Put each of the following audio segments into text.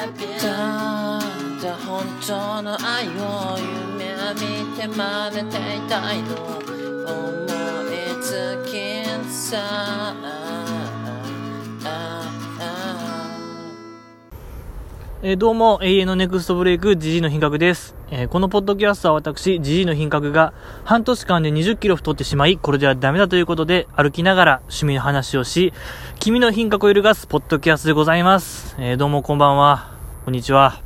ただ。本当の愛を夢見て真似ていたいの。えーどうも、永遠のネクストブレイク、ジジイの品格です。えーこのポッドキャストは私、ジジイの品格が半年間で20キロ太ってしまい、これではダメだということで、歩きながら趣味の話をし、君の品格を揺るがすポッドキャストでございます。えーどうもこんばんは。こんにちは。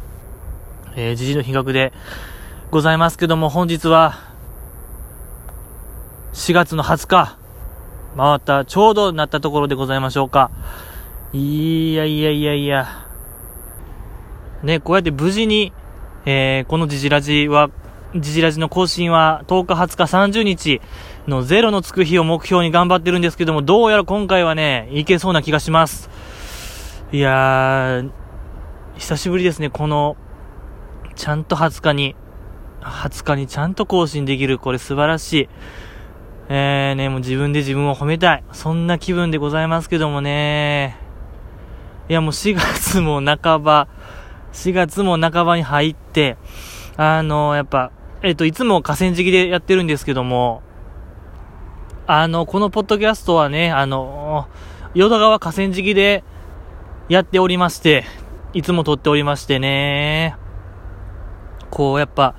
えー、ジジイの品格でございますけども、本日は、4月の20日、回った、ちょうどなったところでございましょうか。いやいやいやいや。ね、こうやって無事に、えーこのジジラジは、ジジラジの更新は10日、20日、30日のゼロのつく日を目標に頑張ってるんですけども、どうやら今回はね、いけそうな気がします。いやー、久しぶりですね、この、ちゃんと20日に、20日にちゃんと更新できる、これ素晴らしい。えーね、もう自分で自分を褒めたい。そんな気分でございますけどもね。いやもう4月も半ば、4月も半ばに入って、あの、やっぱ、えっと、いつも河川敷でやってるんですけども、あの、このポッドキャストはね、あの、淀川河川敷でやっておりまして、いつも撮っておりましてね、こう、やっぱ、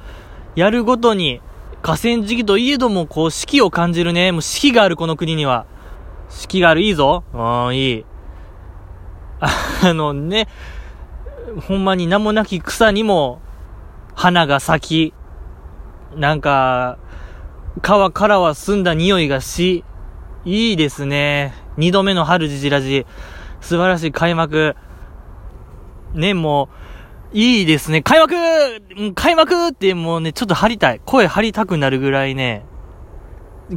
やるごとに、河川敷といえども、こう、四季を感じるね。もう四季がある、この国には。四季がある、いいぞ。うん、いい。あのね、ほんまに名もなき草にも花が咲き、なんか、川からは澄んだ匂いがし、いいですね。二度目の春じじらじ。素晴らしい開幕。ね、もう、いいですね。開幕開幕ってもうね、ちょっと張りたい。声張りたくなるぐらいね、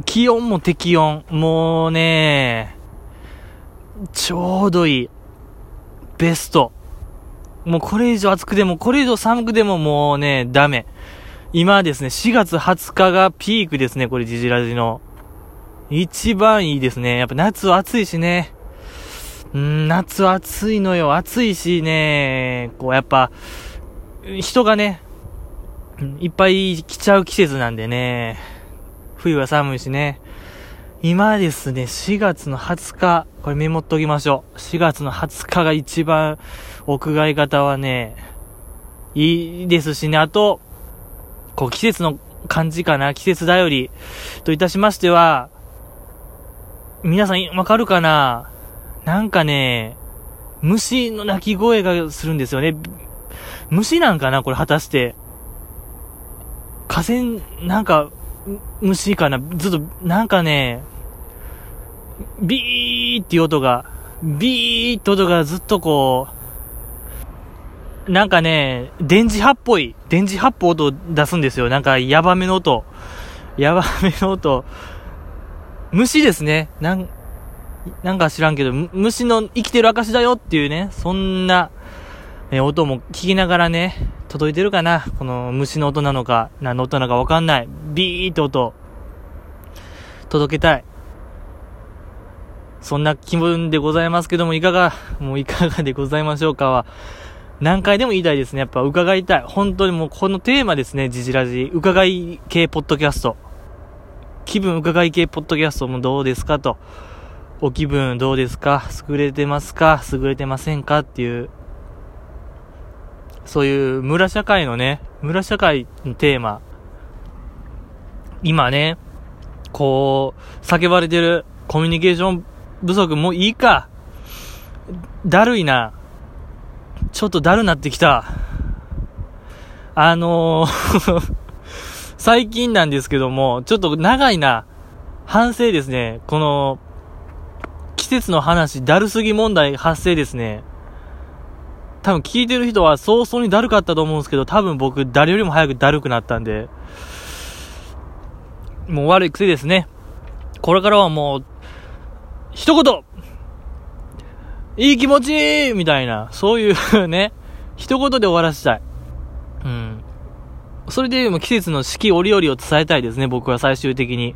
気温も適温。もうね、ちょうどいい。ベスト。もうこれ以上暑くでも、これ以上寒くでももうね、ダメ。今ですね、4月20日がピークですね、これ、ジジラジの。一番いいですね。やっぱ夏は暑いしね。うん、夏は暑いのよ。暑いしね、こうやっぱ、人がね、いっぱい来ちゃう季節なんでね。冬は寒いしね。今ですね、4月の20日、これメモっときましょう。4月の20日が一番、屋外型はね、いいですしね、あと、こう季節の感じかな、季節だより、といたしましては、皆さんわかるかな？なんかね、虫の鳴き声がするんですよね。虫なんかな？これ果たして。河川、なんか、虫かな？ずっと、なんかね、ビーっていう音が、ビーって音がずっとこう、なんかね、電磁波っぽい、電磁波っぽい音を出すんですよ。なんか、ヤバめの音。ヤバめの音。虫ですね。なん、なんか知らんけど、虫の生きてる証だよっていうね、そんな、え音も聞きながらね、届いてるかなこの虫の音なのか、何の音なのかわかんない。ビーって音、届けたい。そんな気分でございますけども、いかが、もういかがでございましょうかは、何回でも言いたいですね。やっぱ伺いたい。本当にもうこのテーマですね、ジジラジ。伺い系ポッドキャスト。気分伺い系ポッドキャストもどうですかと。お気分どうですか？優れてますか？優れてませんか？っていう、そういう村社会のね、村社会のテーマ。今ね、こう、叫ばれてるコミュニケーション不足もいいか。だるいな。ちょっとだるなってきた。あのー 最近なんですけども、ちょっと長いな。反省ですね。この、季節の話、だるすぎ問題発生ですね。多分聞いてる人は早々にだるかったと思うんですけど、多分僕誰よりも早くだるくなったんで、もう悪い癖ですね。これからはもう、一言いい気持ちいいみたいな、そういうね、一言で終わらせたい。うん。それでも季節の四季折々を伝えたいですね、僕は最終的に。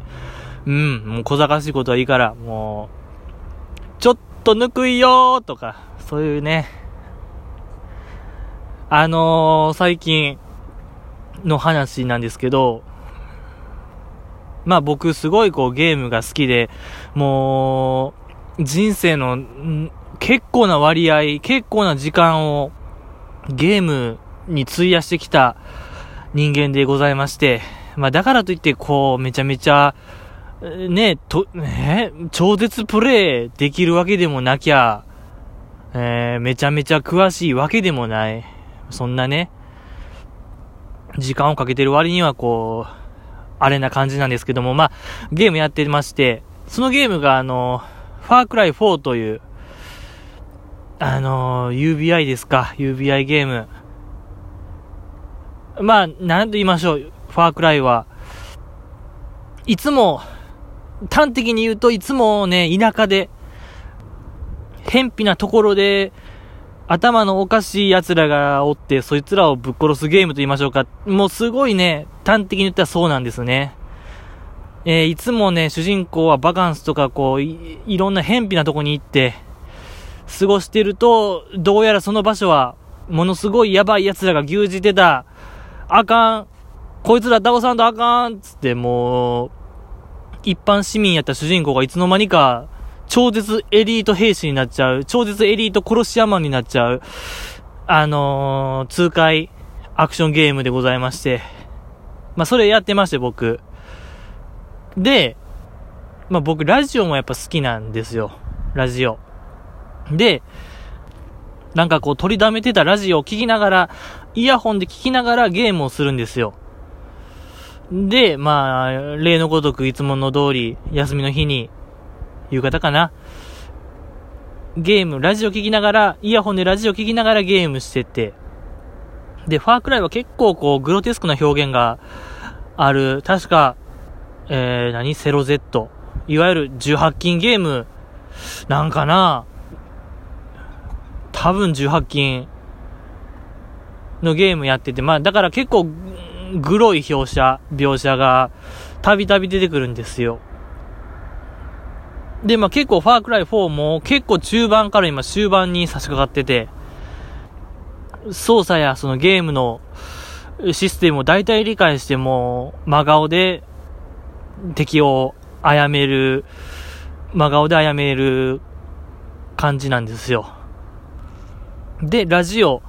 うん、もう小賢しいことはいいから、もう、ちょっとぬくいよーとか、そういうね、あのー、最近の話なんですけど、まあ僕すごいこうゲームが好きで、もう、人生の結構な割合、結構な時間をゲームに費やしてきた人間でございまして、まあだからといってこうめちゃめちゃ、ね、と、ね、超絶プレイできるわけでもなきゃ、えー、めちゃめちゃ詳しいわけでもない。そんなね、時間をかけてる割にはこう、あれな感じなんですけども、まあ、ゲームやってまして、そのゲームがあの、ファークライ4という、あの UBI ですか、UBI ゲーム。まあ、なんと言いましょう、ファークライは。いつも、端的に言うといつもね、田舎で、偏僻なところで、頭のおかしい奴らがおって、そいつらをぶっ殺すゲームと言いましょうか。もうすごいね、端的に言ったらそうなんですね。えー、いつもね、主人公はバカンスとかこうい、いろんな偏僻なとこに行って、過ごしてると、どうやらその場所は、ものすごいやばい奴らが牛耳ってた、あかん、こいつら倒さんとあかん、つってもう、一般市民やった主人公がいつの間にか、超絶エリート兵士になっちゃう、超絶エリート殺し屋マンになっちゃう、あのー、痛快アクションゲームでございまして、まあ、それやってまして、僕。で、まあ、僕、ラジオもやっぱ好きなんですよ。ラジオ。で、なんかこう取りだめてたラジオを聴きながら、イヤホンで聴きながらゲームをするんですよ。で、まあ、例のごとくいつもの通り、休みの日に、夕方かな。ゲーム、ラジオ聴きながら、イヤホンでラジオ聴きながらゲームしてて、で、ファークライは結構こう、グロテスクな表現がある、確か、えー、何？セロ Z。いわゆる18金ゲームなんかな多分18金のゲームやってて、まあだから結構グロい描写、描写がたびたび出てくるんですよ。で、まあ結構ファークライ4も結構中盤から今終盤に差し掛かってて、操作やそのゲームのシステムを大体理解しても、真顔で敵を殺める、真顔で殺める感じなんですよ。で、ラジオ、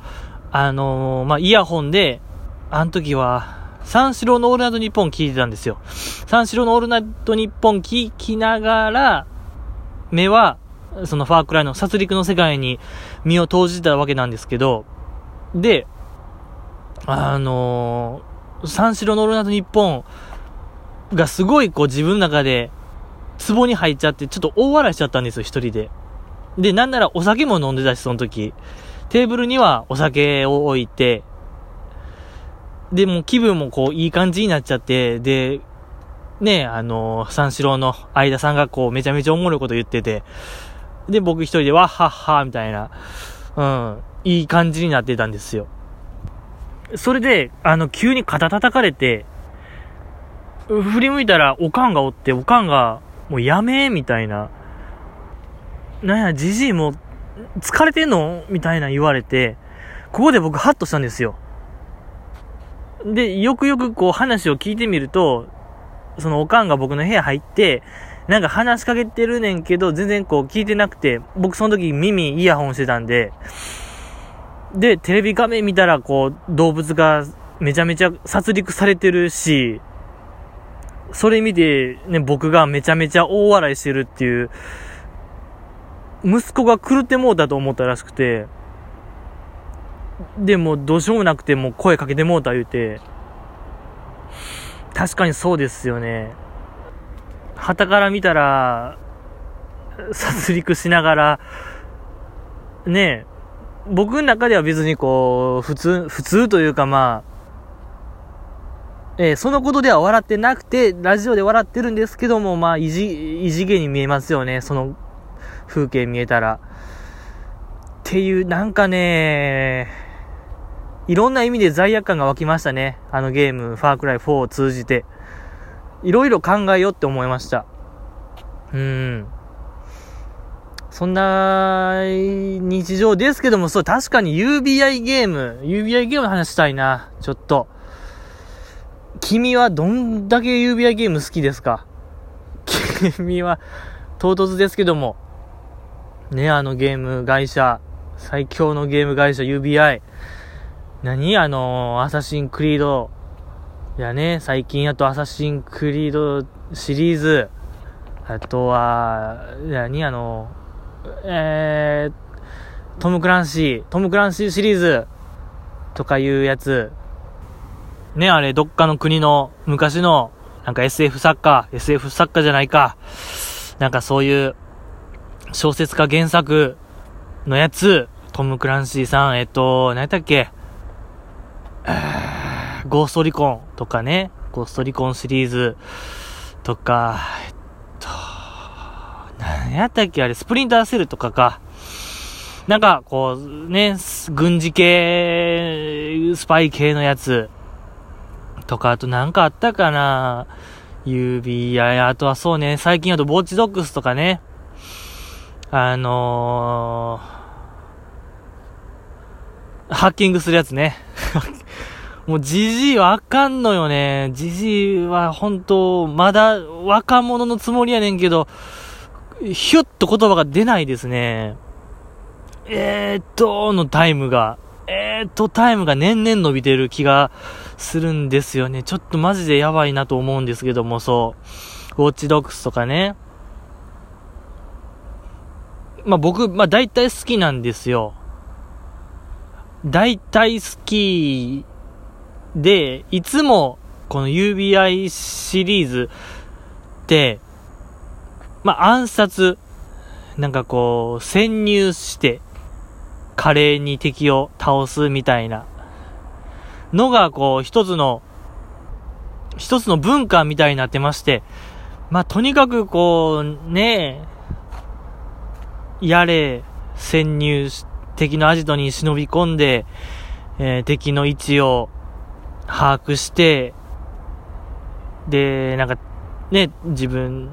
あのー、まあ、イヤホンで、あの時は、三四郎のオールナイトニッポン聞いてたんですよ。三四郎のオールナイトニッポン聞きながら、目は、そのファークライの殺戮の世界に身を投じてたわけなんですけど、で、あのー、三四郎のオールナイトニッポンがすごいこう自分の中で、壺に入っちゃって、ちょっと大笑いしちゃったんですよ、一人で。で、なんならお酒も飲んでたし、その時。テーブルにはお酒を置いて、で、も気分もこういい感じになっちゃって、で、ね、あのー、三四郎の相田さんがこうめちゃめちゃおもろいこと言ってて、で、僕一人でわっはっは、みたいな、うん、いい感じになってたんですよ。それで、あの、急に肩叩かれて、振り向いたら、おかんがおって、おかんが、もうやめみたいな。なんや、じじいも、疲れてんの？みたいな言われて、ここで僕ハッとしたんですよ。で、よくよくこう話を聞いてみると、そのおかんが僕の部屋入って、なんか話しかけてるねんけど、全然こう聞いてなくて、僕その時耳イヤホンしてたんで、で、テレビ画面見たらこう動物がめちゃめちゃ殺戮されてるし、それ見てね、僕がめちゃめちゃ大笑いしてるっていう、息子が狂ってもうたと思ったらしくて、でもどうしようもなくても声かけてもうた言うて、確かにそうですよね。旗から見たら、殺戮しながら、ねえ僕の中では別にこう、普通、普通というかまあ、えー、そのことでは笑ってなくて、ラジオで笑ってるんですけども、まあ、異次、異次元に見えますよね。その風景見えたら。っていう、なんかね、いろんな意味で罪悪感が湧きましたね。あのゲーム、ファークライ4を通じて。いろいろ考えようって思いました。うん。そんな日常ですけども、そう、確かに UBI ゲーム、UBI ゲームの話したいな。ちょっと。君はどんだけ UBI ゲーム好きですか？君は、唐突ですけども、ね、あのゲーム会社、最強のゲーム会社 UBI。何あの、アサシンクリード。やね、最近あとアサシンクリードシリーズ。あとは、何？あの、えー、トム・クランシー、トム・クランシーシリーズとかいうやつ。ね、あれ、どっかの国の昔の、なんか SF 作家、SF 作家じゃないか。なんかそういう小説家原作のやつ、トム・クランシーさん、えっと、何やったっけ？ゴーストリコンとかね、ゴーストリコンシリーズとか、えっと、何やったっけ？あれ、スプリンターセルとかか。なんか、こう、ね、軍事系、スパイ系のやつ。とか、あとなんかあったかな ?UBI、あとはそうね、最近あと、ボッチドックスとかね、あのー、ハッキングするやつね。もうじじいはあかんのよね。じじいは本当、まだ若者のつもりやねんけど、ひゅっと言葉が出ないですね。えーっと、のタイムが、えーっと、タイムが年々伸びてる気がするんですよね。ちょっとマジでやばいなと思うんですけども、そう。ウォッチドックスとかね。まあ僕、まあ大体好きなんですよ。大体好きで、いつもこの UBI シリーズって、まあ、暗殺、なんかこう、潜入して、華麗に敵を倒すみたいなのが、こう、一つの、一つの文化みたいになってまして、まあ、とにかくこう、ねやれ、潜入し、敵のアジトに忍び込んで、えー、敵の位置を把握して、で、なんか、ね、自分、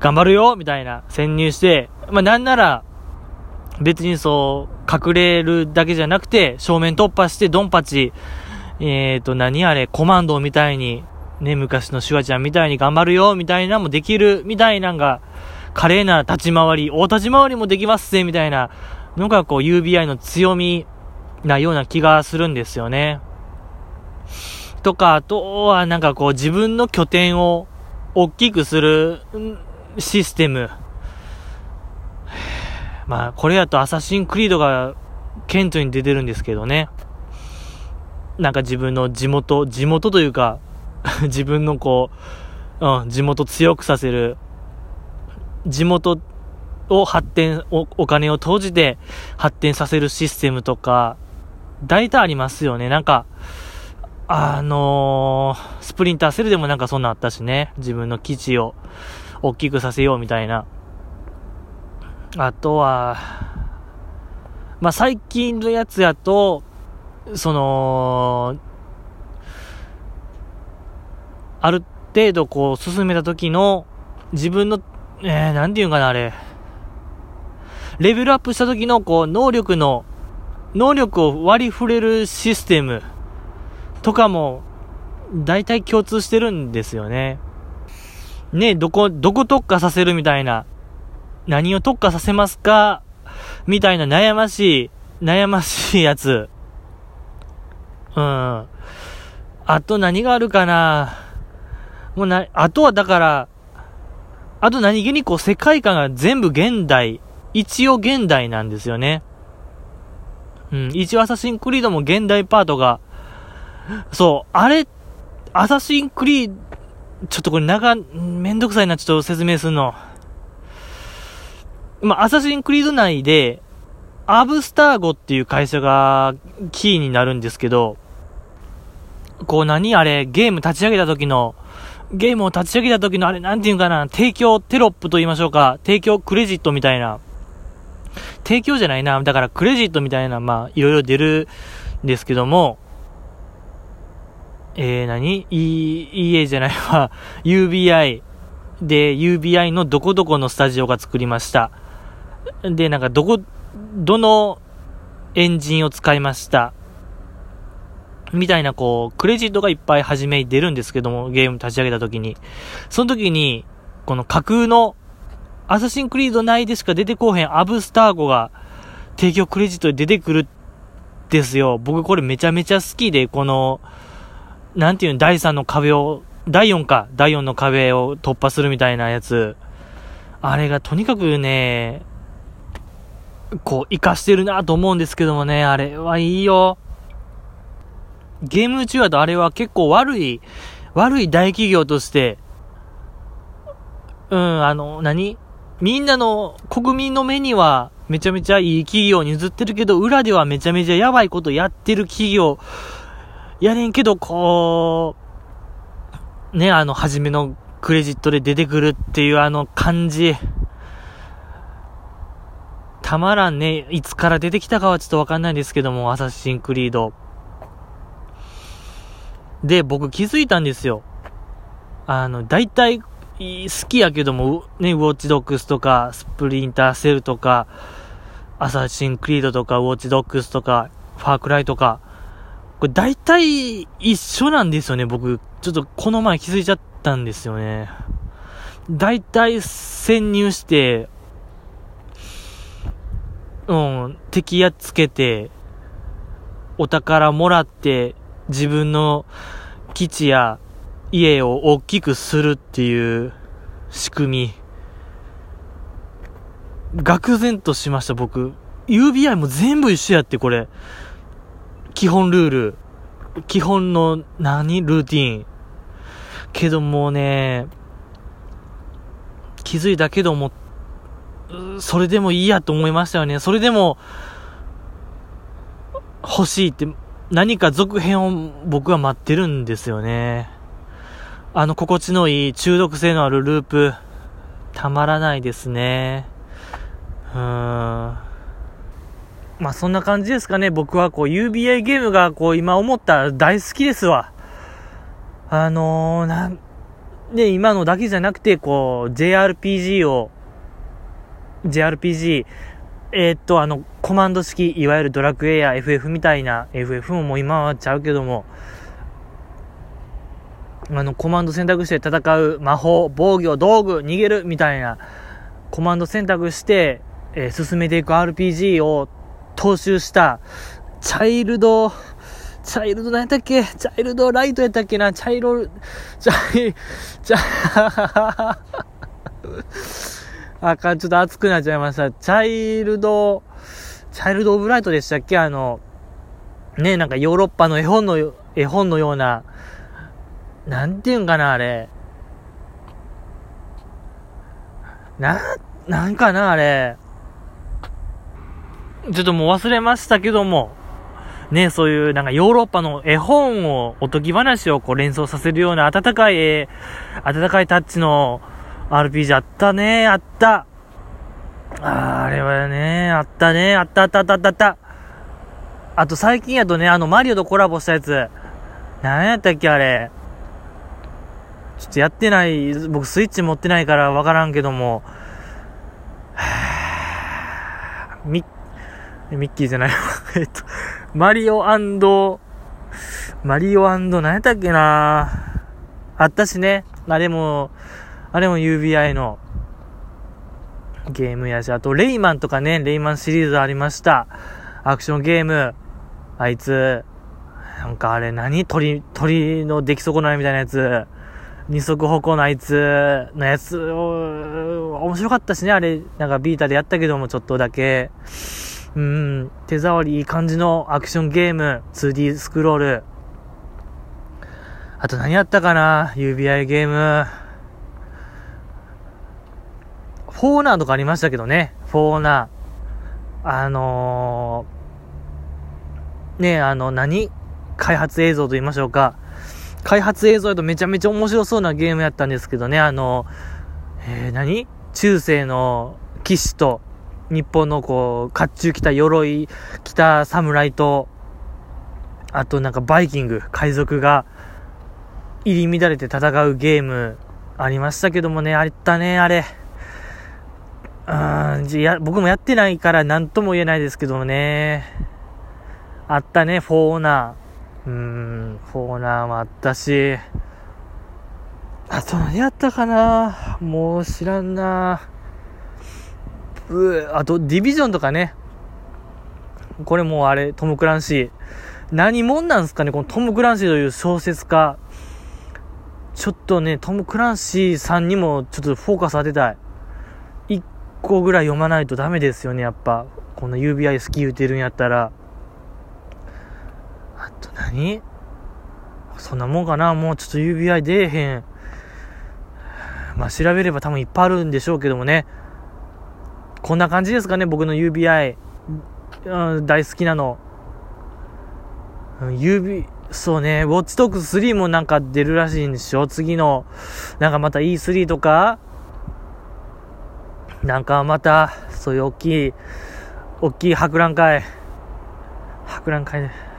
頑張るよみたいな潜入して、まあ、なんなら、別にそう、隠れるだけじゃなくて、正面突破してドンパチ、えっ、ー、と、何あれ、コマンドみたいに、ね、昔のシュワちゃんみたいに頑張るよみたいなもできる、みたいなんが、華麗な立ち回り、大立ち回りもできますぜ、みたいなのが、こう、UBI の強みなような気がするんですよね。とか、あとはなんかこう自分の拠点を大きくするシステム。まあ、これやとアサシンクリードが顕著に出てるんですけどね。なんか自分の地元、地元というか 自分のこう、うん、地元強くさせる、地元を発展お、お金を投じて発展させるシステムとか、大体ありますよね。なんか、あのー、スプリンターセルでもなんかそんなあったしね。自分の基地を大きくさせようみたいな。あとは、まあ、最近のやつやと、その、ある程度こう進めた時の自分の、えー、なんて言うんかな、あれ。レベルアップした時のこう能力の、能力を割り振れるシステム。とかも、大体共通してるんですよね。ねどこ、どこ特化させるみたいな、何を特化させますか？みたいな悩ましい、悩ましいやつ。うん。あと何があるかな？もうな、あとはだから、あと何気にこう世界観が全部現代、一応現代なんですよね。うん、一応アサシンクリードも現代パートがそう、あれ、アサシンクリードちょっとこれ長、めんどくさいな、ちょっと説明するの。まあ、アサシンクリード内で、アブスターゴっていう会社がキーになるんですけど、こう何？あれ、ゲーム立ち上げた時の、ゲームを立ち上げた時のあれ、なんていうかな、提供テロップと言いましょうか、提供クレジットみたいな、提供じゃないな、だからクレジットみたいな、まあ、いろいろ出るんですけども、えー何、E、EA じゃないわ、UBI で、UBI のどこどこのスタジオが作りました。で、なんかどこ、どのエンジンを使いました。みたいな、こう、クレジットがいっぱい初めに出るんですけども、ゲーム立ち上げた時に。その時に、この架空の、アサシンクリード内でしか出てこうへんアブスターゴが提供クレジットで出てくるですよ。僕これめちゃめちゃ好きで、この、なんていうの、第3の壁を、第4か、第4の壁を突破するみたいなやつ。あれがとにかくね、こう、活かしてるなと思うんですけどもね、あれはいいよ。ゲーム中だとあれは結構悪い、悪い大企業として、うん、あの、何？みんなの、国民の目には、めちゃめちゃいい企業に映ってるけど、裏ではめちゃめちゃやばいことやってる企業、やねんけど、こう、ね、あの、初めのクレジットで出てくるっていうあの感じ。たまらんね。いつから出てきたかはちょっとわかんないんですけども、アサシンクリード。で、僕気づいたんですよ。あの、大体、好きやけども、ね、ウォッチドッグスとか、スプリンターセルとか、アサシンクリードとか、ウォッチドッグスとか、ファークライとか、これ大体一緒なんですよね、僕。ちょっとこの前気づいちゃったんですよね。大体潜入して、うん、敵やっつけて、お宝もらって、自分の基地や家を大きくするっていう仕組み。愕然としました、僕。UBI も全部一緒やって、これ。基本ルール。基本の何？ルーティン。けどもうね、気づいたけども、それでもいいやと思いましたよね。それでも、欲しいって、何か続編を僕は待ってるんですよね。あの心地のいい中毒性のあるループ、たまらないですね。うーん。まあそんな感じですかね。僕はこう UBA ゲームがこう今思ったら大好きですわ。あのー、なん、で、今のだけじゃなくて、こう JRPG を、JRPG、えーっと、あの、コマンド式、いわゆるドラクエや FF みたいな、FF ももう今はちゃうけども、あの、コマンド選択して戦う魔法、防御、道具、逃げるみたいな、コマンド選択して、えー進めていく RPG を踏襲した、チャイルド、チャイルド何やったっけ？チャイルドライトやったっけな？チャイロ、チャイ、チャ、あかん、ちょっと熱くなっちゃいました。チャイルド、チャイルド・オブ・ライトでしたっけ？あの、ね、なんかヨーロッパの絵本の、絵本のような、なんていうんかな、あれ。な、なんかな、あれ。ちょっともう忘れましたけども、ね、そういうなんかヨーロッパの絵本を、おとぎ話をこう連想させるような温かい絵、温かいタッチの RPG あったね、あった。あーあれはね、あったね、あったあったあったあったあった。あと最近やとね、あのマリオとコラボしたやつ、何やったっけあれ。ちょっとやってない、僕スイッチ持ってないからわからんけども、はぁミッ、ミッキーじゃないわ えっと、マリオマリオ何やったっけなあったしね。あれも、あれも UBI のゲームやし、あとレイマンとかね、レイマンシリーズありました。アクションゲーム。あいつ、なんかあれ何？鳥、鳥の出来損ないみたいなやつ。二足歩行のあいつのやつを、面白かったしね、あれ、なんかビータでやったけども、ちょっとだけ。うん、手触りいい感じのアクションゲーム、2D スクロール。あと何やったかな ?UBI ゲーム。フォーナーとかありましたけどね。フォーナー。あのー、ねあの、何？開発映像と言いましょうか。開発映像だとめちゃめちゃ面白そうなゲームやったんですけどね、あの、えー、何？中世の騎士と、日本のこう、甲冑着た鎧着た侍と、あとなんかバイキング、海賊が入り乱れて戦うゲームありましたけどもね、あったね、あれ。うん、じゃ僕もやってないから何とも言えないですけどもね。あったね、フォーナー。うん、フォーナーもあったし。あと何やったかなもう知らんなうあと、ディビジョンとかね。これもうあれ、トム・クランシー。何者なんすかねこのトム・クランシーという小説家。ちょっとね、トム・クランシーさんにもちょっとフォーカス当てたい。個ぐらい読まないとダメですよね、やっぱ。この UBI 好き言うてるんやったら。あと何？そんなもんかな？もうちょっと UBI 出えへん。まあ調べれば多分いっぱいあるんでしょうけどもね。こんな感じですかね、僕の UBI。うん、大好きなの。UBI、そうね、ウォッチトーク3もなんか出るらしいんでしょ？次の、なんかまた E3 とか、なんかまた、そういう大きい、大きい博覧会、博覧会ね、